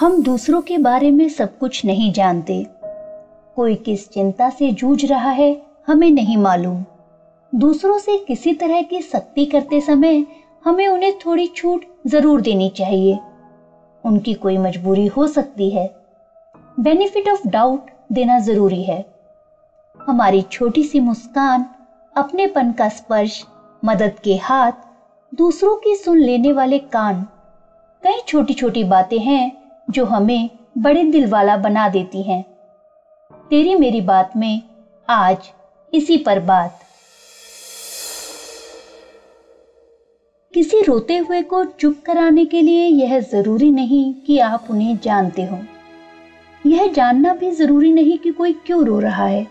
हम दूसरों के बारे में सब कुछ नहीं जानते। कोई किस चिंता से जूझ रहा है, हमें नहीं मालूम। दूसरों से किसी तरह की सख्ती करते समय हमें उन्हें थोड़ी छूट ज़रूर देनी चाहिए। उनकी कोई मजबूरी हो सकती है। बेनिफिट ऑफ़ डाउट देना ज़रूरी है। हमारी छोटी सी मुस्कान, अपनेपन का स्पर्श, मदद के हाथ, दूसरों की सुन लेने वाले कान, कई छोटी छोटी बातें हैं जो हमें बड़े दिल वाला बना देती हैं। तेरी मेरी बात में आज इसी पर बात। किसी रोते हुए को चुप कराने के लिए यह ज़रूरी नहीं कि आप उन्हें जानते हो। यह जानना भी ज़रूरी नहीं कि कोई क्यों रो रहा है।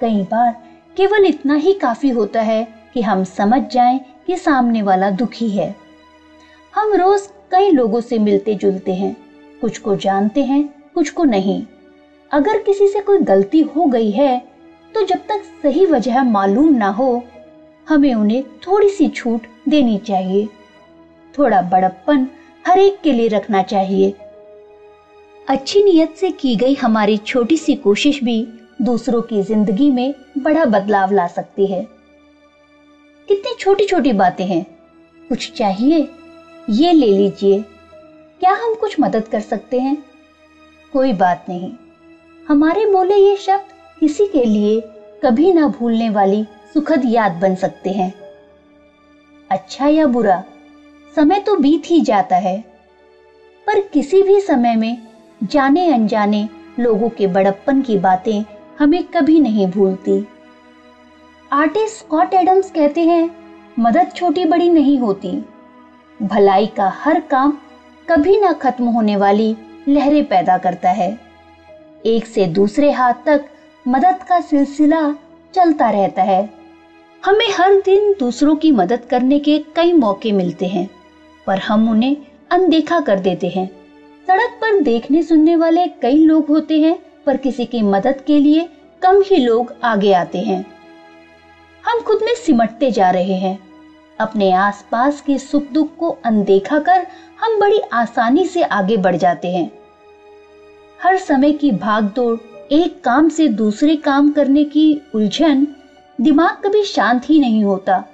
कई बार केवल इतना ही काफ़ी होता है कि हम समझ जाएँ कि सामने वाला दुखी है। हम रोज कई लोगों से मिलते जुलते हैं। कुछ को जानते हैं, कुछ को नहीं। अगर किसी से कोई गलती हो गई है तो जब तक सही वजह मालूम ना हो, हमें उन्हें थोड़ी सी छूट देनी चाहिए। थोड़ा बड़प्पन हर एक के लिए रखना चाहिए। अच्छी नीयत से की गई हमारी छोटी सी कोशिश भी दूसरों की ज़िंदगी में बड़ा बदलाव ला सकती है। कितनी छोटी छोटी बातें हैं। कुछ चाहिए? ये ले लीजिए। क्या हम कुछ मदद कर सकते हैं? कोई बात नहीं। हमारे बोले ये शब्द किसी के लिए कभी ना भूलने वाली सुखद याद बन सकते हैं। अच्छा या बुरा, समय तो बीत ही जाता है। पर किसी भी समय में जाने अनजाने लोगों के बड़प्पन की बातें हमें कभी नहीं भूलती। आर्टिस्ट स्कॉट एडम्स कहते हैं, मदद छोटी बड़ी नहीं होती। भलाई का हर काम कभी ना खत्म होने वाली लहरें पैदा करता है। एक से दूसरे हाथ तक मदद का सिलसिला चलता रहता है। हमें हर दिन दूसरों की मदद करने के कई मौके मिलते हैं, पर हम उन्हें अनदेखा कर देते हैं। सड़क पर देखने सुनने वाले कई लोग होते हैं, पर किसी की मदद के लिए कम ही लोग आगे आते हैं। हम खुद में सिमटते जा रहे हैं। अपने आसपास के सुख दुख को अनदेखा कर हम बड़ी आसानी से आगे बढ़ जाते हैं। हर समय की भागदौड़, एक काम से दूसरे काम करने की उलझन दिमाग कभी शांत ही नहीं होता।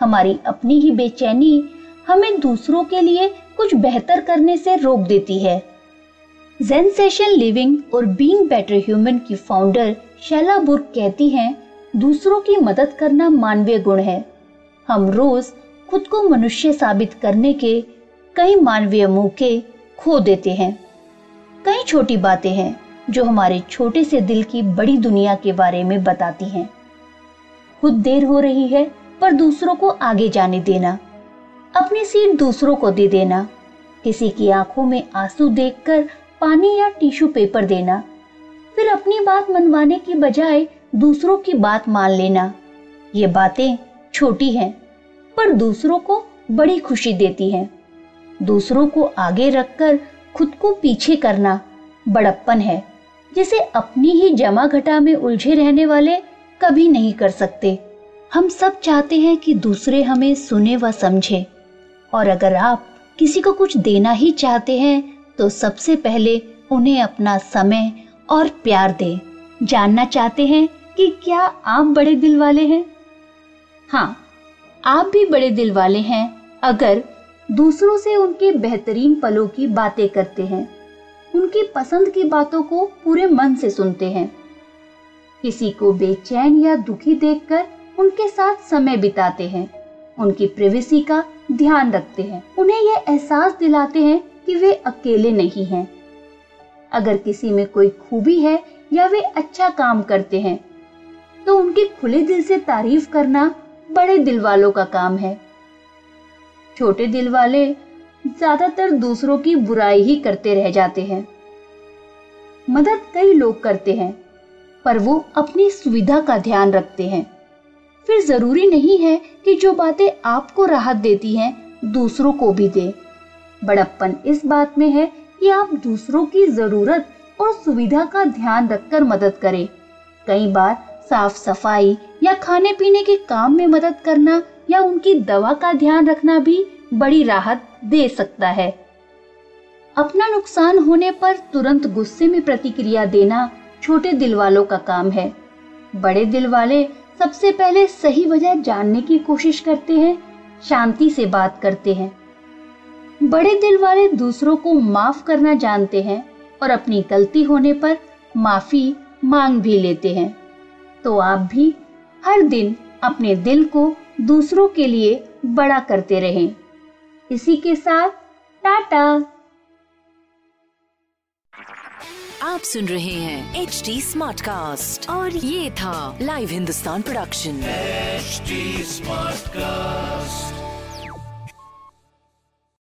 हमारी अपनी ही बेचैनी हमें दूसरों के लिए कुछ बेहतर करने से रोक देती है। जेन सेशन लिविंग और बीइंग बेटर ह्यूमन की फाउंडर शैला बुर्ग कहती हैं, दूसरों की मदद करना मानवीय गुण है। हम रोज खुद को मनुष्य साबित करने के कई मानवीय मौके खो देते हैं। कई छोटी बातें हैं जो हमारे छोटे से दिल की बड़ी दुनिया के बारे में बताती हैं। खुद देर हो रही है, पर दूसरों को आगे जाने देना। अपनी सीट दूसरों को दे देना। किसी की आँखों में आँसू देखकर पानी या टिश्यू पेपर देना। फिर अपनी बात मनवाने की बजाय दूसरों की बात मान लेना। ये बातें छोटी है, पर दूसरों को बड़ी खुशी देती है। दूसरों को आगे रखकर खुद को पीछे करना बड़प्पन है, जिसे अपनी ही जमा घटा में उलझे रहने वाले कभी नहीं कर सकते। हम सब चाहते हैं कि दूसरे हमें सुने व समझे, और अगर आप किसी को कुछ देना ही चाहते हैं तो सबसे पहले उन्हें अपना समय और प्यार दें। जानना चाहते हैं कि क्या आप बड़े दिल वाले हैं? हाँ आप भी बड़े दिल वाले हैं अगर दूसरों से उनके बेहतरीन पलों की बातें करते हैं, उनकी पसंद की बातों को पूरे मन से सुनते हैं। किसी को बेचैन या दुखी देखकर उनके साथ समय बिताते हैं, उनकी प्रिवेसी का ध्यान रखते हैं, उन्हें यह एहसास दिलाते हैं कि वे अकेले नहीं हैं। अगर किसी में कोई खूबी है या वे अच्छा काम करते हैं तो उनके खुले दिल से तारीफ़ करना बड़े दिल वालों का काम है। छोटे दिल वाले ज़्यादातर दूसरों की बुराई ही करते रह जाते हैं। मदद कई लोग करते हैं, पर वो अपनी सुविधा का ध्यान रखते हैं। फिर ज़रूरी नहीं है कि जो बातें आपको राहत देती हैं, दूसरों को भी दे। बड़प्पन इस बात में है कि आप दूसरों की ज़रूरत और सुविधा का ध्यान रखकर मदद करें। कई बार साफ़ सफ़ाई या खाने पीने के काम में मदद करना या उनकी दवा का ध्यान रखना भी बड़ी राहत दे सकता है। अपना नुकसान होने पर तुरंत गुस्से में प्रतिक्रिया देना छोटे दिल वालों का काम है। बड़े दिल वाले सबसे पहले सही वजह जानने की कोशिश करते हैं, शांति से बात करते हैं। बड़े दिल वाले दूसरों को माफ़ करना जानते हैं और अपनी गलती होने पर माफ़ी मांग भी लेते हैं। तो आप भी हर दिन अपने दिल को दूसरों के लिए बड़ा करते रहें। इसी के साथ टाटा। आप सुन रहे हैं एच डी स्मार्ट कास्ट और ये था live Hindustan production smart cast